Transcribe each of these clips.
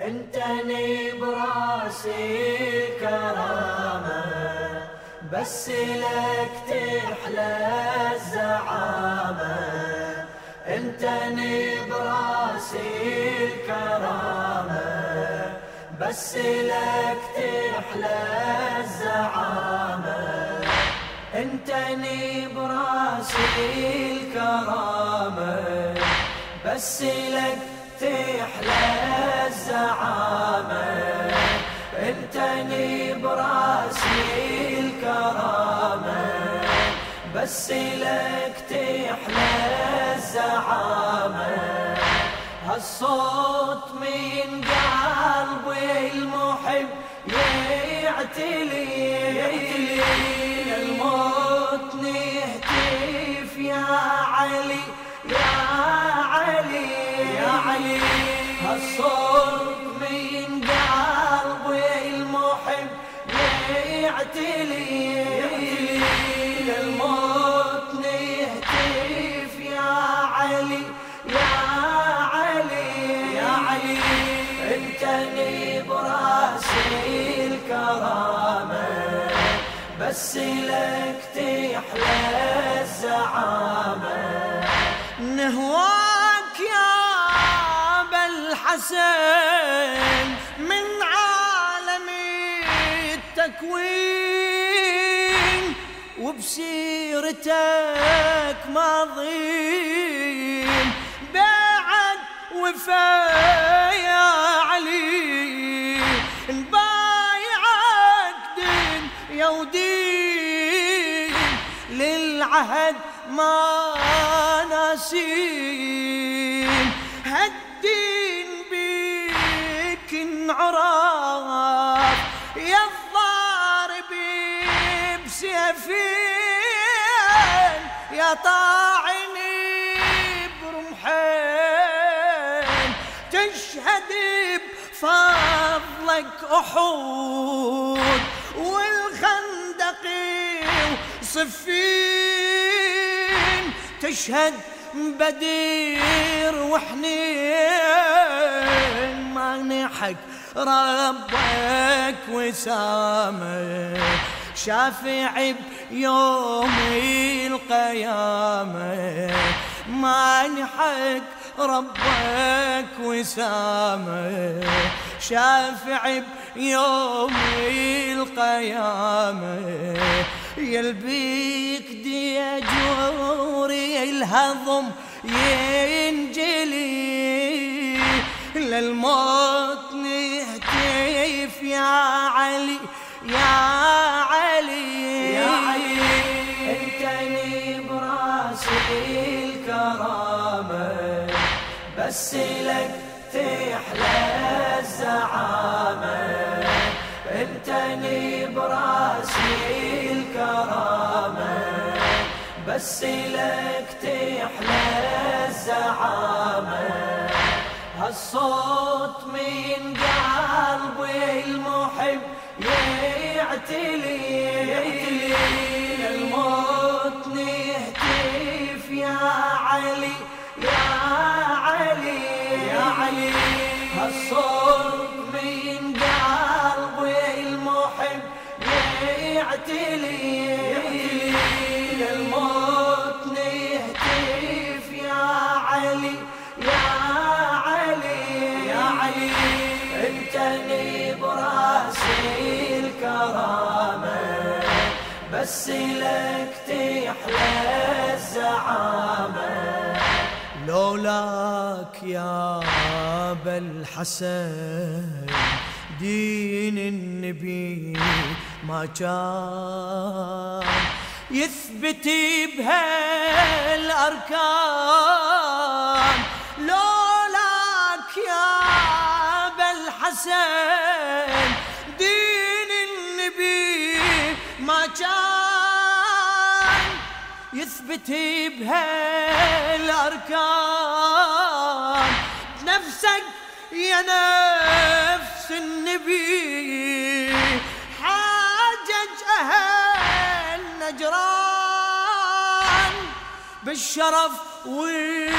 انتني براسي كرامة بس لك تحلى الزعامة. انتني براسي الكرامة بس لك تحلى الزعامة. انتني براسي الكرامة بس لك تحلى الزعامة انتني براسي الكرامة. بس لك تحلى الزعامة هالصوت من قلبي المحب يعتلي. الموت نهتف يا علي. علي. يا علي. هالصوت من قلبي المحب يعتلي. الموت نهتف يا علي يا علي. يا علي. انتني براسي الكرامة بس لك تحلى الزعامة. نهواك يا أبا الحسن من عالم التكوين وبسيرتك ماضين بعد وفا يا ما ناسين هالدين بيك انعرف يا الضارب بسيفين. يا طاعني برمحين. تشهد بفضلك أحود. والخندق وصفين تشهد بدير وحنين مانحك ربك وسامك شافع بيوم القيامة. مانحك ربك وسامك شافع بيوم القيامة. يلبيك ديجوري الهضم ينجلي للموت نهتف يا علي يا علي. يا علي أنتني براسي الكرامة بس لك تحلى الزعامة. أنتني براسي بس لك تحلى الزعامة. هالصوت من قلبي المحب يعتلي. الموت نهتف يا علي يا علي يا علي. هالصوت من قلبي المحب يعتلي. بس لك تحلى الزعامة. لولاك يا أبا الحسن دين النبي ما كان يثبت بهالأركان. لولاك يا أبا الحسن ما كان يثبت بهالأركان. نفسك يا نفس النبي حاجج أهل نجران بالشرف والإيمان.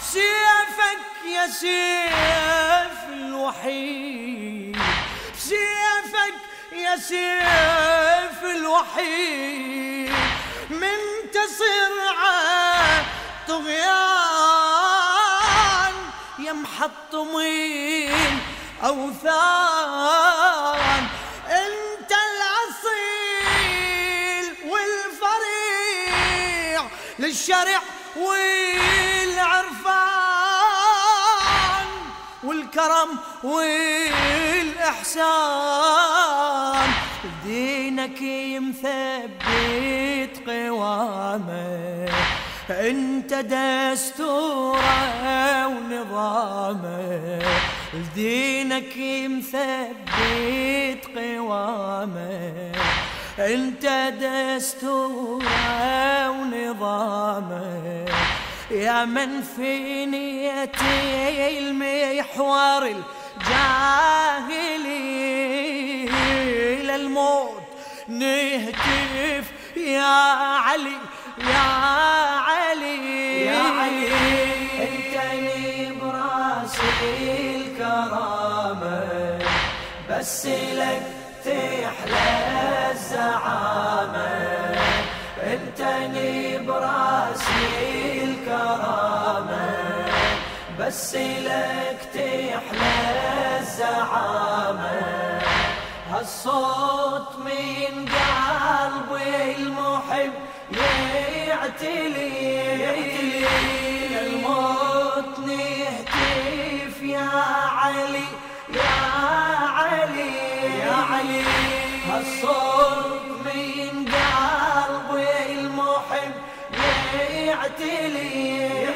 سيفك يا سيف الوحيد. يا سيف الوحيد منتصر على طغيان يا محطمين أوثان. أنت الأصيل والفريع للشرع والعرفان والكرم والإحسان. دينك مثبت قوامه. أنت دستوره ونظامه. دينك مثبت قوامه. أنت دستوره ونظامه. يا من في نيتي المحور الجاهلي للموت. نهتف يا علي يا علي. يا علي. انت لي براسي الكرامة بس لك بس لك تحلى الزعامة. هالصوت من قلبي المحب يعتلي. الموت نهتف يا علي يا علي. يا علي هالصوت من قلبي المحب يعتلي.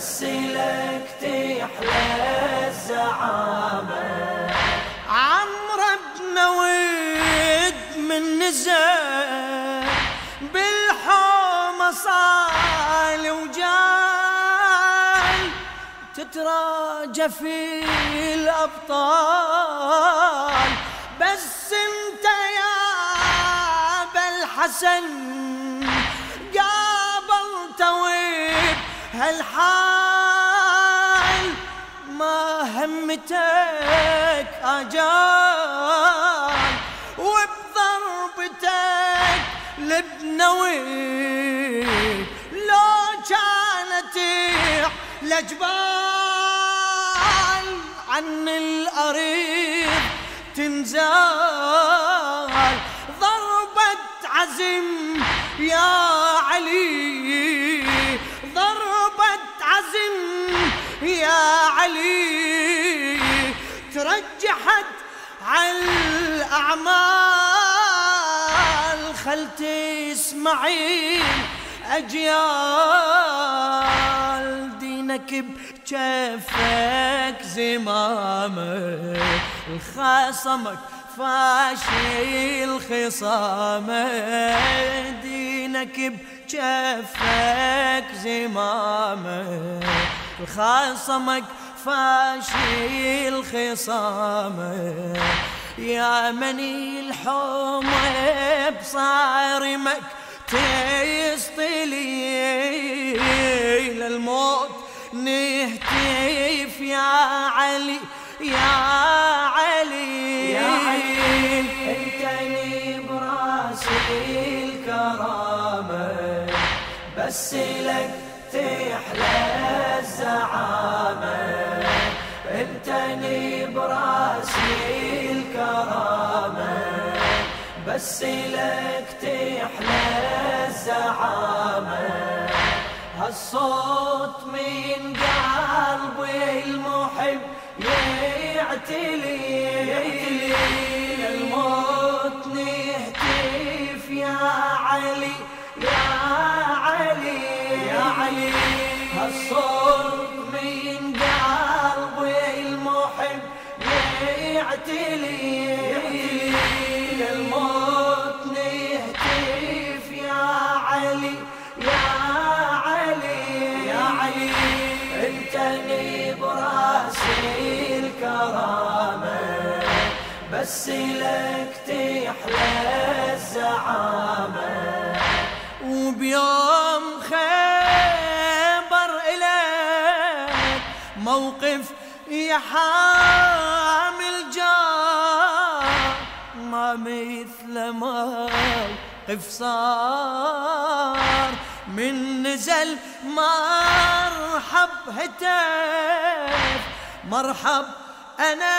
بس لك تحلى الزعامة. عمرو بن ود من نزل بالحومة صال وجال تتراجى في الأبطال بس انت يا أبا الحسن هالحال ما همتك أجال وبضربتك لبنوي لو كانت الجبال عن الأريض تنزال. ضربة عزم يا علي يا علي ترجحت على الأعمال. خل تسمعين أجيال دينك بجفك زمامه الخصمك فاشل خصامه دينك بجفك زمامه الخصمك فاشل خصامه يا مني الحمى بصارمك تيسطلي للموت. نهتف يا علي يا علي. يا علي. انت لي براسي الكرامة بس لك تحلى الزعامة انت لي براسي الكرامة. بس لك تحلى الزعامة. هالصوت من قلبي المحب يعتلي. الموت نهتف يا علي يا علي. يا علي. هالصوت من قلبي المحب يعتلي. الموت نهتف يا علي يا علي. يا علي انت براسي الكرامة بس لك تحلى الزعامة. وبيوم موقف يا حامل جار ما مثل موقف صار. من نزل مرحب هتف مرحب أنا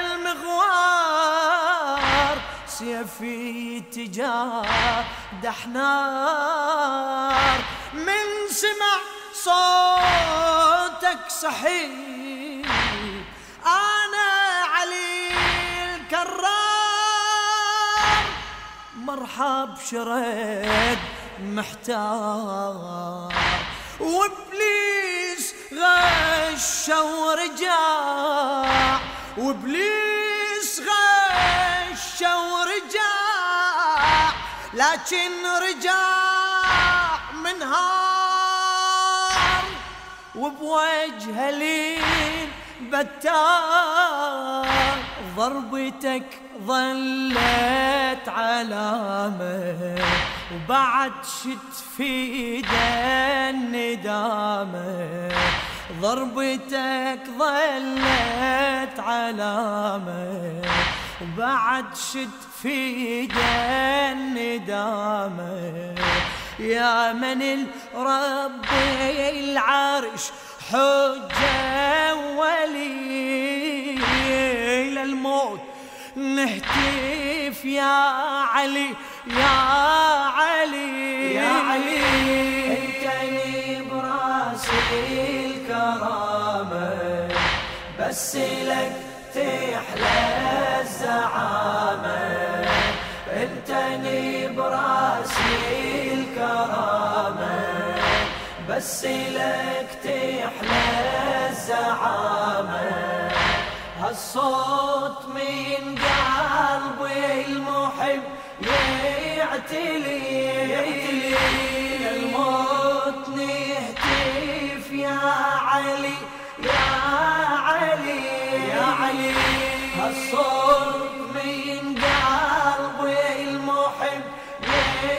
المغوار. سيفي تجاد حنار من سمع صوتك صحيح. أنا علي الكرار مرحب شرد محتار. وإبليس غش ورجع وإبليس غش ورجع لكن رجع من هار وبوجه لين بتار ضربتك ظلت علامة وبعد شت في الندامة ضربتك ظلت علامة وبعد شت في الندامة يا من الرب العرش حجة ولي للموت نهتف يا علي يا علي. يا علي. انتني براس الكرامة بس لك تحلى الزعامة. انتني براس الكرامة بس لك تحلى الزعامة. هالصوت من قلبي المحب يعتلي. الموت نهتف يا علي يا علي. يا علي هالصوت من قلبي المحب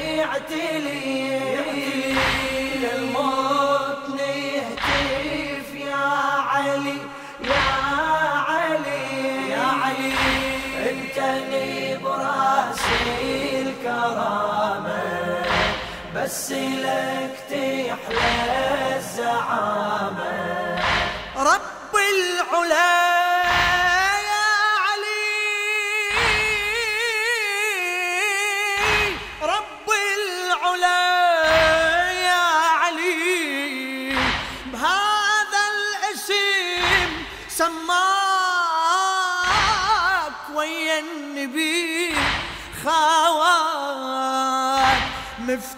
يعتلي. بس لك تحلى الزعامة. رب العلا يا علي. رب العلا يا علي. بهذا الاسم سماك ويا النبي. خاوات مفتاح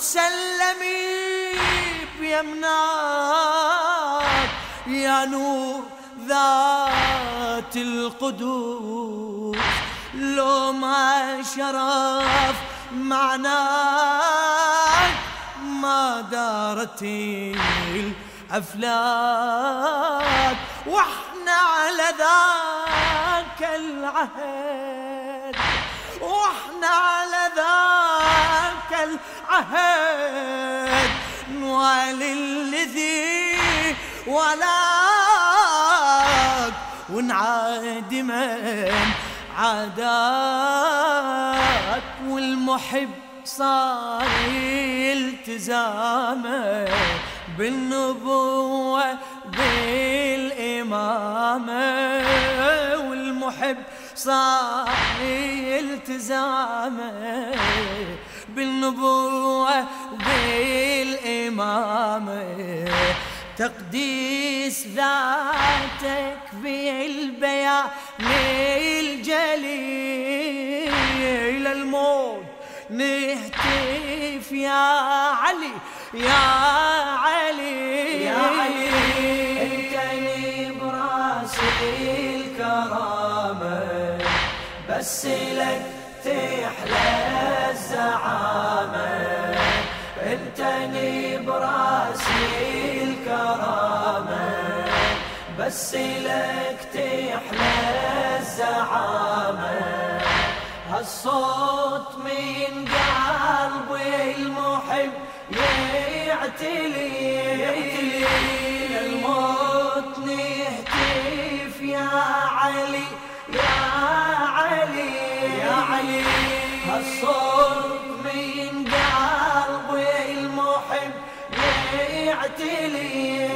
وتسلمي بيمناك يا نور ذات القدوس. لو ما شرف معناك ما دارت الأفلاك. وإحنا على ذاك العهد وإحنا على ذاك العهد نوالي الذي ولاك ونعاد من عاداك والمحب صار التزامه بالنبوة بالإمامة والمحب صار التزامه بالنبوة بالإمامة تقديس ذاتك في البيان الجليل الموت. نهتف يا علي يا علي. يا علي. أنتني براس الكرامة. بس لك تحلى الزعامة انتني براسي الكرامة. بس لك تحلى الزعامة هالصوت من قلبي المحب يعتلي. الموت نهتف يا علي. يا علي يا علي هالصوت من قلبي المحب يعتلي.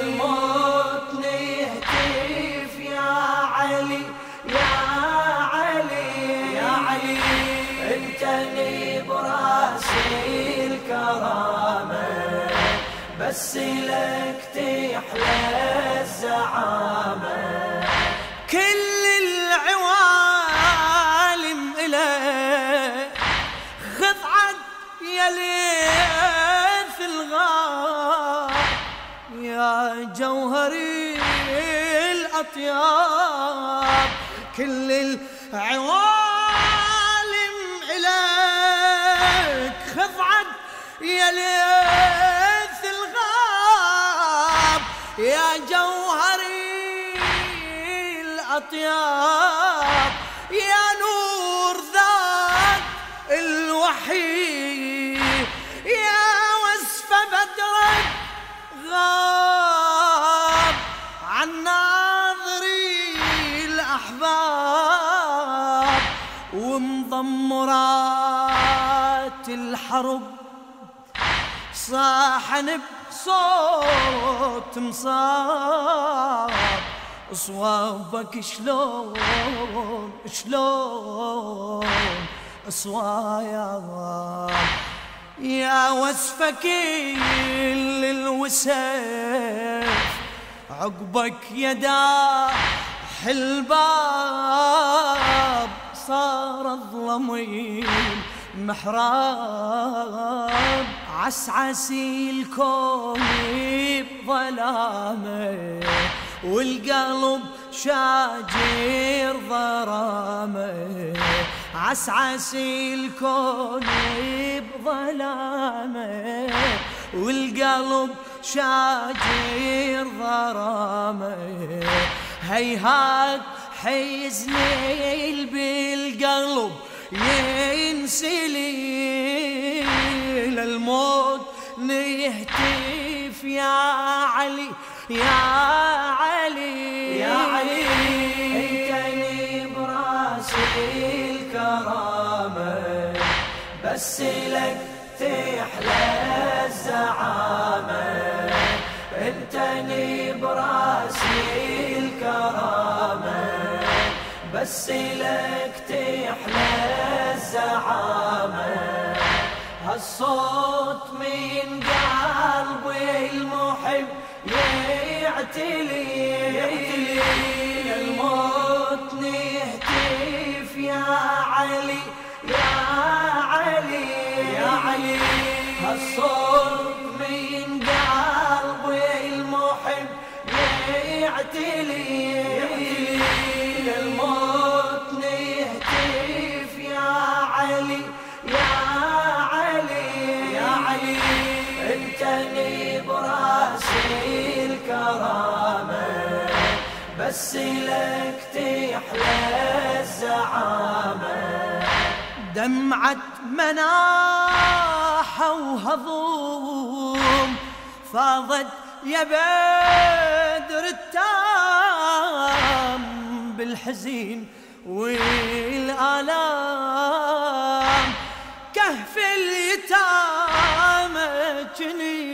الموت نهتف يا علي يا علي يا علي. انت براسي الكرامة بس لك تحلى الزعامة. يا ليث الغار يا جوهري الأطياب كل العوالم إليك خذ عد يا ليث الغاب يا جوهري الأطياب يا نور ذات الوحي ومضمرات الحرب صاحن بصوت مصاب صوابك شلون؟ شلون؟ صوايا يا وصفك للوسف عقبك يدا حلباب. صار الظلمين محراب. عسعسي الكون بظلامه والقلب شاجر ضرامه عسعسي الكون بظلامه والقلب شاجر ضرامه هيهات حزني بالقلب ينسلي للموت نهتف يا علي يا علي. يا علي. أنتني براسي الكرامة بس لك تحلى الزعامة. أنتني براسي بس لك تحلى الزعامة. هالصوت من قلبي المحب يعتلي. الموت نهتف يا علي يا علي. يا علي. هالصوت من قلبي المحب يعتلي. بس لك تحلى الزعامة دمعة مناحة وهضوم فاضت يا بدر التام بالحزين والآلام. كهف اليتامى جنين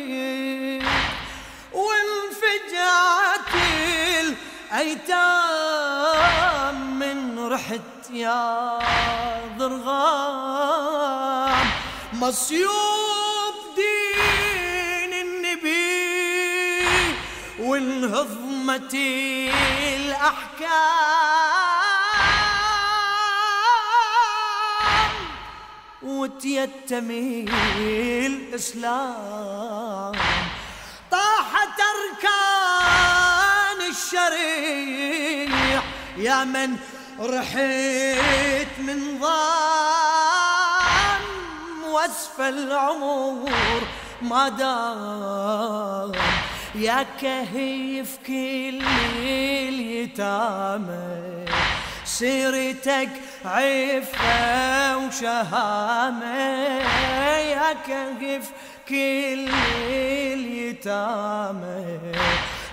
الايتام من رحت يا ضرغام مصيوب دين النبي والهضمة الأحكام. وتيتمي الإسلام. طاحت أركان الشريع يا من رحت من ضام واسف العمر ما دام. يا كهيف كل اليتامى سيرتك عفة وشهامة. يا كهف كل اليتامى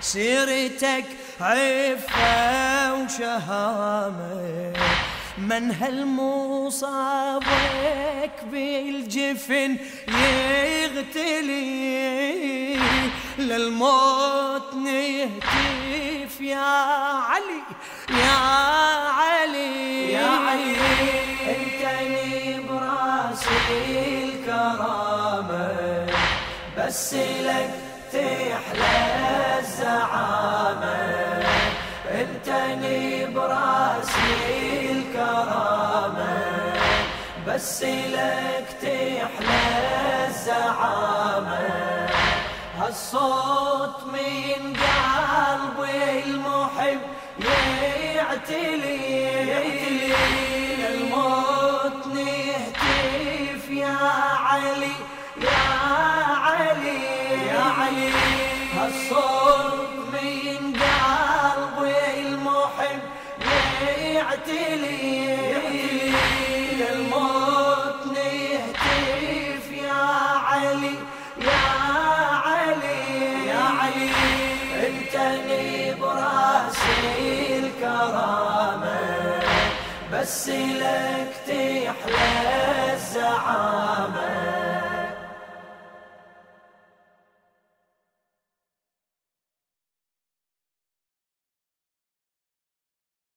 سيرتك عفة وشهامة من هالمصابك بالجفن يغتلي. للموت نهتف يا علي يا علي. يا علي. انت لي براسي الكرامة بس لك تحلى لي براسي الكرامة بس لك تحلى الزعامة هالصوت من قلبي المحب يعتلي الموت نهتف يا علي يا علي يا علي هالصوت بس